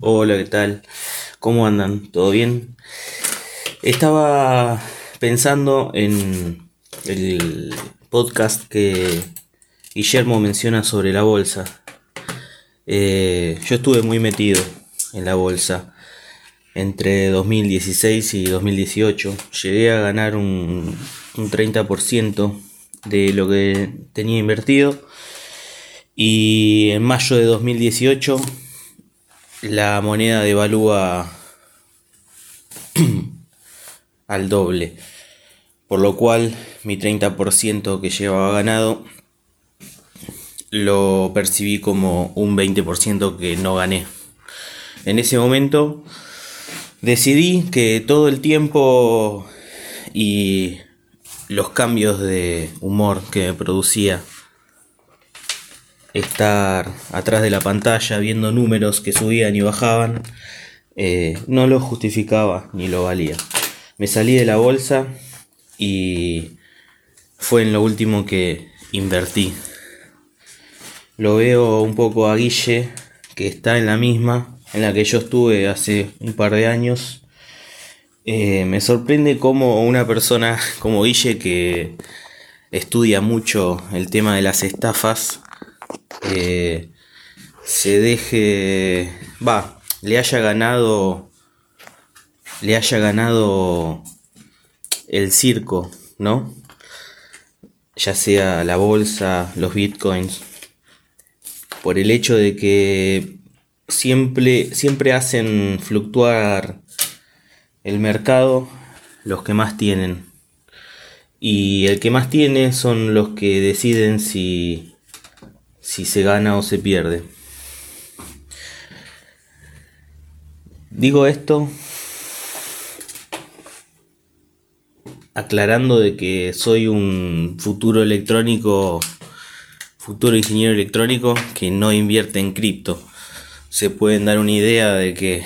Hola, ¿qué tal? ¿Cómo andan? ¿Todo bien? Estaba pensando en el podcast que Guillermo menciona sobre la bolsa. Eh, yo estuve muy metido en la bolsa entre 2016 y 2018. Llegué a ganar un, un 30% de lo que tenía invertido. Y en mayo de 2018 la moneda devalúa al doble. Por lo cual mi 30% que llevaba ganado lo percibí como un 20% que no gané. En ese momento decidí que todo el tiempo y los cambios de humor que me producía estar atrás de la pantalla viendo números que subían y bajaban, eh, no lo justificaba ni lo valía. Me salí de la bolsa y fue en lo último que invertí. Lo veo un poco a Guille, que está en la misma, en la que yo estuve hace un par de años. Eh, me sorprende como una persona como Guille que estudia mucho el tema de las estafas eh, se deje, va, le haya ganado, le haya ganado el circo, ¿no? Ya sea la bolsa, los bitcoins, por el hecho de que siempre, siempre hacen fluctuar el mercado los que más tienen. Y el que más tiene son los que deciden si si se gana o se pierde. Digo esto aclarando de que soy un futuro electrónico, futuro ingeniero electrónico que no invierte en cripto. Se pueden dar una idea de que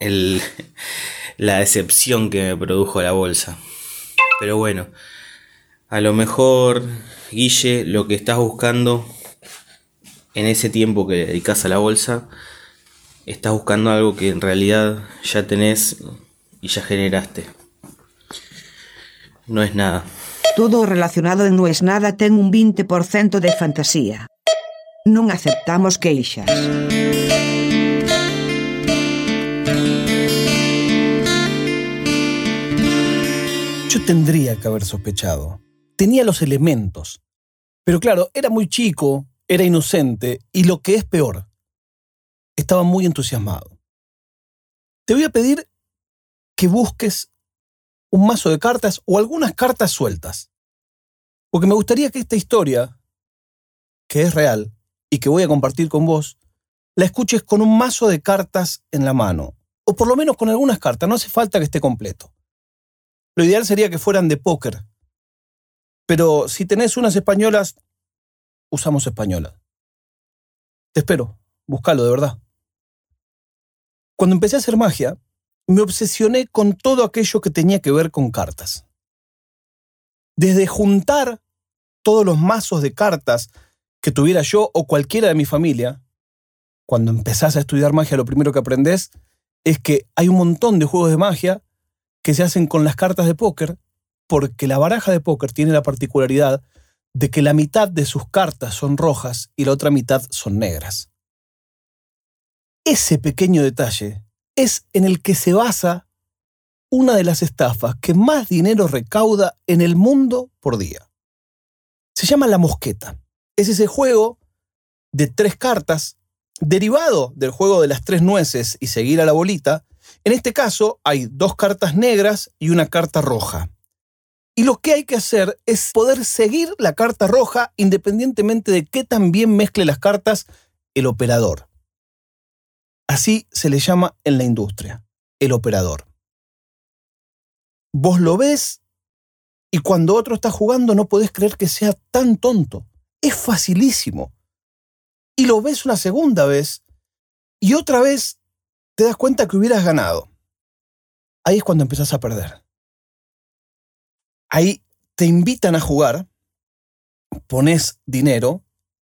la decepción que me produjo la bolsa. Pero bueno, a lo mejor, Guille, lo que estás buscando en ese tiempo que dedicas a la bolsa, estás buscando algo que en realidad ya tenés y ya generaste. No es nada. Todo relacionado en no es nada ten un 20% de fantasía. Non aceptamos queixas. Yo tendría que haber sospechado. Tenía los elementos. Pero claro, era muy chico, era inocente y lo que es peor, estaba muy entusiasmado. Te voy a pedir que busques un mazo de cartas o algunas cartas sueltas, porque me gustaría que esta historia, que es real y que voy a compartir con vos, la escuches con un mazo de cartas en la mano, o por lo menos con algunas cartas, no hace falta que esté completo. Lo ideal sería que fueran de póker, pero si tenés unas españolas, usamos española. Te espero, búscalo de verdad. Cuando empecé a hacer magia, me obsesioné con todo aquello que tenía que ver con cartas. Desde juntar todos los mazos de cartas que tuviera yo o cualquiera de mi familia, cuando empezás a estudiar magia lo primero que aprendes es que hay un montón de juegos de magia que se hacen con las cartas de póker, porque la baraja de póker tiene la particularidad de que la mitad de sus cartas son rojas y la otra mitad son negras. Ese pequeño detalle es en el que se basa una de las estafas que más dinero recauda en el mundo por día. Se llama la mosqueta. Es ese juego de tres cartas, derivado del juego de las tres nueces y seguir a la bolita. En este caso hay dos cartas negras y una carta roja. Y lo que hay que hacer es poder seguir la carta roja independientemente de qué tan bien mezcle las cartas el operador. Así se le llama en la industria, el operador. Vos lo ves y cuando otro está jugando no podés creer que sea tan tonto. Es facilísimo. Y lo ves una segunda vez y otra vez te das cuenta que hubieras ganado. Ahí es cuando empezás a perder. Ahí te invitan a jugar, pones dinero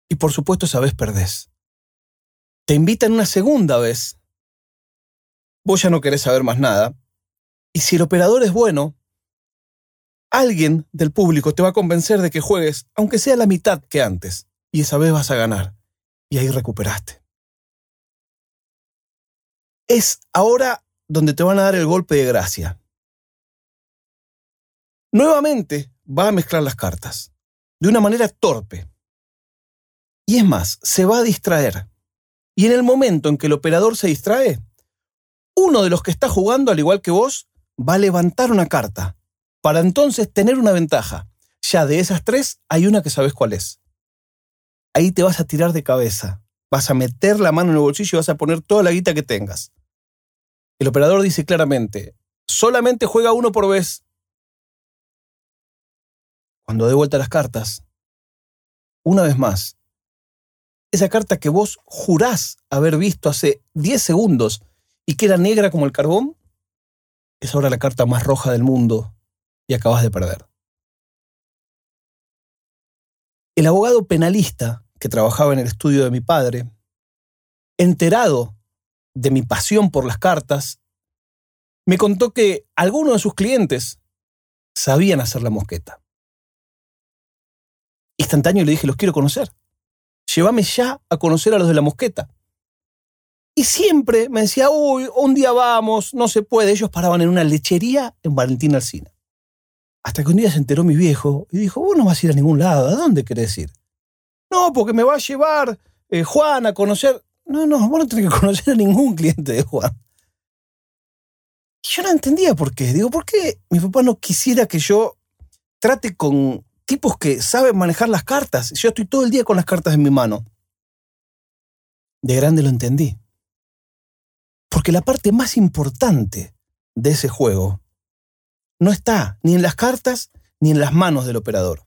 y por supuesto esa vez perdés. Te invitan una segunda vez vos ya no querés saber más nada. Y si el operador es bueno, alguien del público te va a convencer de que juegues, aunque sea la mitad que antes, y esa vez vas a ganar. Y ahí recuperaste. Es ahora donde te van a dar el golpe de gracia. Nuevamente va a mezclar las cartas, de una manera torpe. Y es más, se va a distraer. Y en el momento en que el operador se distrae, uno de los que está jugando, al igual que vos, va a levantar una carta, para entonces tener una ventaja. Ya de esas tres hay una que sabes cuál es. Ahí te vas a tirar de cabeza, vas a meter la mano en el bolsillo y vas a poner toda la guita que tengas. El operador dice claramente, solamente juega uno por vez. Cuando dé vuelta las cartas, una vez más, esa carta que vos jurás haber visto hace 10 segundos y que era negra como el carbón, es ahora la carta más roja del mundo y acabas de perder. El abogado penalista que trabajaba en el estudio de mi padre, enterado de mi pasión por las cartas, me contó que algunos de sus clientes sabían hacer la mosqueta. Instantáneo le dije, los quiero conocer. Llévame ya a conocer a los de la mosqueta. Y siempre me decía, uy, un día vamos, no se puede. Ellos paraban en una lechería en Valentín Alcina. Hasta que un día se enteró mi viejo y dijo, vos no vas a ir a ningún lado, ¿a dónde querés ir? No, porque me va a llevar eh, Juan a conocer. No, no, vos no tenés que conocer a ningún cliente de Juan. Y yo no entendía por qué. Digo, ¿por qué mi papá no quisiera que yo trate con tipos que saben manejar las cartas? Yo estoy todo el día con las cartas en mi mano. De grande lo entendí. Porque la parte más importante de ese juego no está ni en las cartas ni en las manos del operador.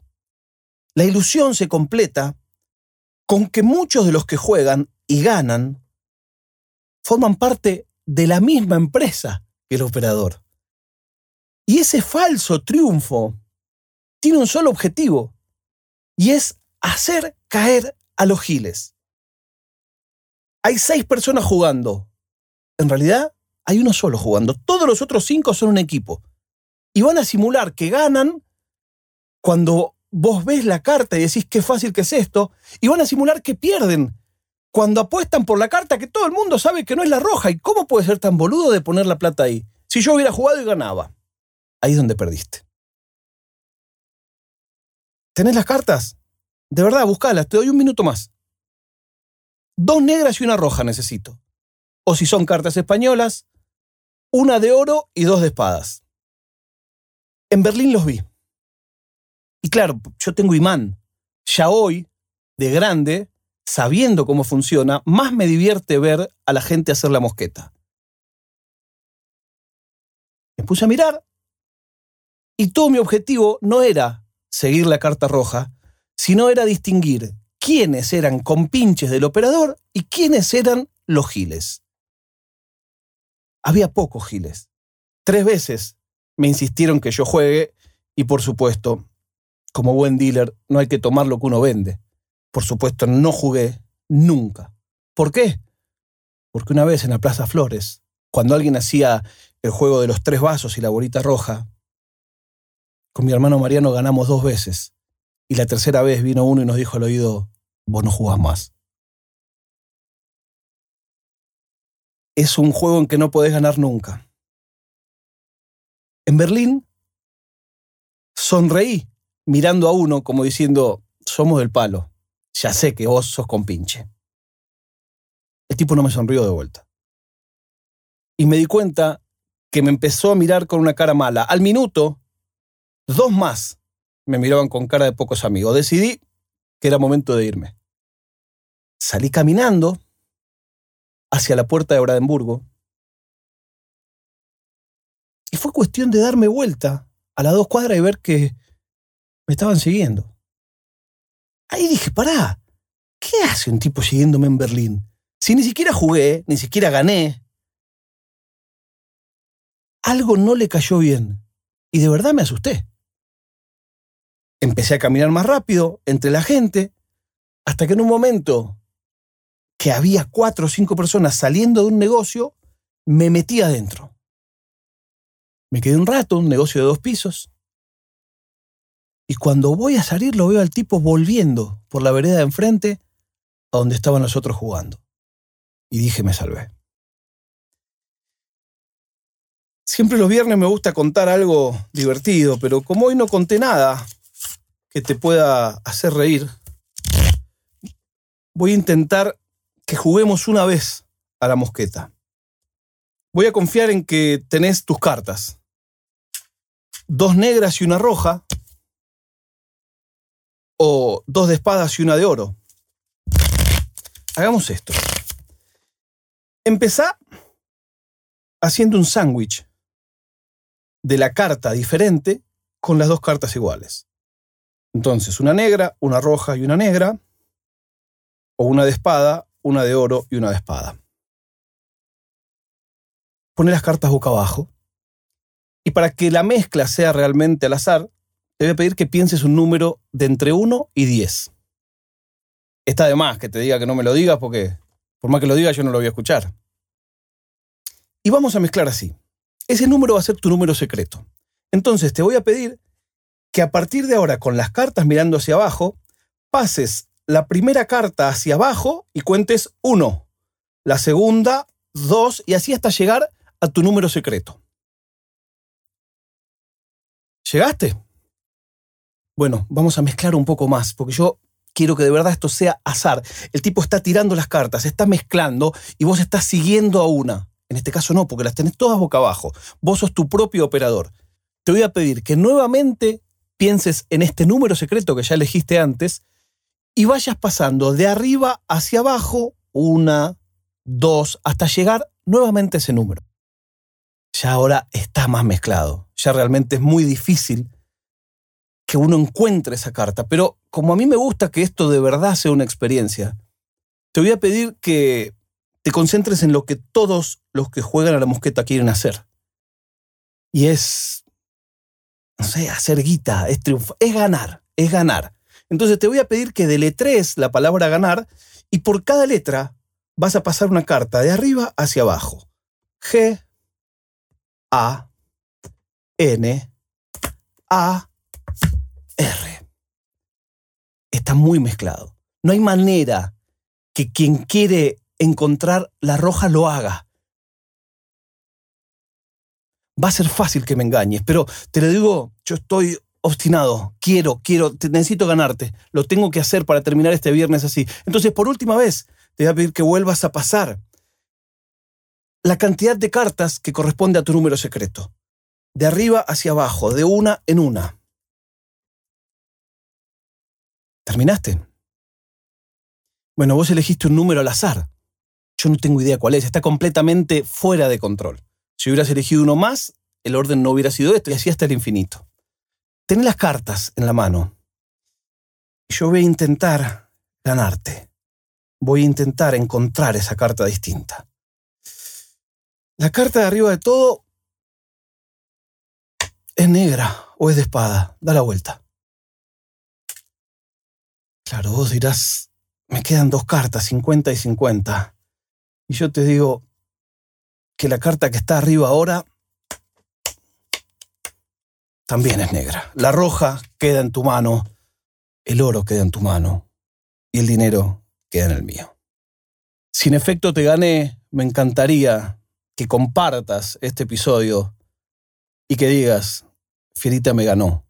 La ilusión se completa con que muchos de los que juegan y ganan forman parte de la misma empresa que el operador. Y ese falso triunfo tiene un solo objetivo, y es hacer caer a los giles. Hay seis personas jugando. En realidad, hay uno solo jugando. Todos los otros cinco son un equipo. Y van a simular que ganan cuando vos ves la carta y decís qué fácil que es esto, y van a simular que pierden cuando apuestan por la carta que todo el mundo sabe que no es la roja. ¿Y cómo puede ser tan boludo de poner la plata ahí? Si yo hubiera jugado y ganaba. Ahí es donde perdiste. ¿Tenés las cartas? De verdad, buscalas, te doy un minuto más. Dos negras y una roja necesito. O si son cartas españolas, una de oro y dos de espadas. En Berlín los vi. Y claro, yo tengo imán. Ya hoy, de grande, sabiendo cómo funciona, más me divierte ver a la gente hacer la mosqueta. Me puse a mirar y todo mi objetivo no era seguir la carta roja, sino era distinguir quiénes eran compinches del operador y quiénes eran los giles. Había pocos giles. Tres veces me insistieron que yo juegue y por supuesto como buen dealer, no hay que tomar lo que uno vende. Por supuesto, no jugué nunca. ¿Por qué? Porque una vez en la Plaza Flores, cuando alguien hacía el juego de los tres vasos y la bolita roja, con mi hermano Mariano ganamos dos veces. Y la tercera vez vino uno y nos dijo al oído, vos no jugás más. Es un juego en que no podés ganar nunca. En Berlín, sonreí mirando a uno como diciendo, somos del palo, ya sé que vos sos compinche. El tipo no me sonrió de vuelta. Y me di cuenta que me empezó a mirar con una cara mala. Al minuto, dos más me miraban con cara de pocos amigos. Decidí que era momento de irme. Salí caminando hacia la puerta de Brandenburgo. Y fue cuestión de darme vuelta a las dos cuadras y ver que me estaban siguiendo. Ahí dije, pará, ¿qué hace un tipo siguiéndome en Berlín? Si ni siquiera jugué, ni siquiera gané. Algo no le cayó bien y de verdad me asusté. Empecé a caminar más rápido entre la gente hasta que en un momento que había cuatro o cinco personas saliendo de un negocio, me metí adentro. Me quedé un rato, un negocio de dos pisos. Y cuando voy a salir lo veo al tipo volviendo por la vereda de enfrente a donde estaban los otros jugando. Y dije, me salvé. Siempre los viernes me gusta contar algo divertido, pero como hoy no conté nada que te pueda hacer reír, voy a intentar que juguemos una vez a la mosqueta. Voy a confiar en que tenés tus cartas. Dos negras y una roja. O dos de espadas y una de oro. Hagamos esto. Empezá haciendo un sándwich de la carta diferente con las dos cartas iguales. Entonces, una negra, una roja y una negra, o una de espada, una de oro y una de espada. Pone las cartas boca abajo. Y para que la mezcla sea realmente al azar, te voy a pedir que pienses un número de entre 1 y 10. Está de más que te diga que no me lo digas porque por más que lo diga yo no lo voy a escuchar. Y vamos a mezclar así. Ese número va a ser tu número secreto. Entonces te voy a pedir que a partir de ahora, con las cartas mirando hacia abajo, pases la primera carta hacia abajo y cuentes 1, la segunda 2 y así hasta llegar a tu número secreto. ¿Llegaste? Bueno, vamos a mezclar un poco más, porque yo quiero que de verdad esto sea azar. El tipo está tirando las cartas, está mezclando y vos estás siguiendo a una. En este caso no, porque las tenés todas boca abajo. Vos sos tu propio operador. Te voy a pedir que nuevamente pienses en este número secreto que ya elegiste antes y vayas pasando de arriba hacia abajo una, dos, hasta llegar nuevamente a ese número. Ya ahora está más mezclado. Ya realmente es muy difícil que uno encuentre esa carta. Pero como a mí me gusta que esto de verdad sea una experiencia, te voy a pedir que te concentres en lo que todos los que juegan a la mosqueta quieren hacer. Y es, no sé, hacer guita, es triunfar, es ganar, es ganar. Entonces te voy a pedir que deletres la palabra ganar y por cada letra vas a pasar una carta de arriba hacia abajo. G, A, N, A, R. Está muy mezclado. No hay manera que quien quiere encontrar la roja lo haga. Va a ser fácil que me engañes, pero te lo digo, yo estoy obstinado, quiero, quiero, necesito ganarte, lo tengo que hacer para terminar este viernes así. Entonces, por última vez, te voy a pedir que vuelvas a pasar la cantidad de cartas que corresponde a tu número secreto. De arriba hacia abajo, de una en una. ¿Terminaste? Bueno, vos elegiste un número al azar. Yo no tengo idea cuál es, está completamente fuera de control. Si hubieras elegido uno más, el orden no hubiera sido esto y así hasta el infinito. Ten las cartas en la mano. Yo voy a intentar ganarte voy a intentar encontrar esa carta distinta. La carta de arriba de todo es negra o es de espada. Da la vuelta. Claro, vos dirás, me quedan dos cartas, 50 y 50. Y yo te digo que la carta que está arriba ahora también es negra. La roja queda en tu mano, el oro queda en tu mano y el dinero queda en el mío. Si en efecto te gané, me encantaría que compartas este episodio y que digas, Fierita me ganó.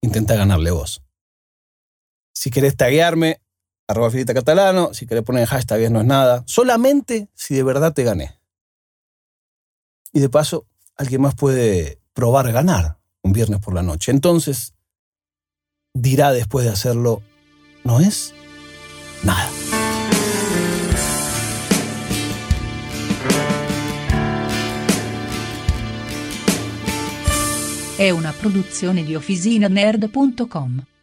Intenta ganarle vos. Si querés taguearme, arroba Fierita Catalano, si querés poner hashtag no es nada, solamente si de verdad te gané. Y de paso, alguien más puede probar ganar un viernes por la noche. Entonces, dirá después de hacerlo, ¿no es? nada. Una.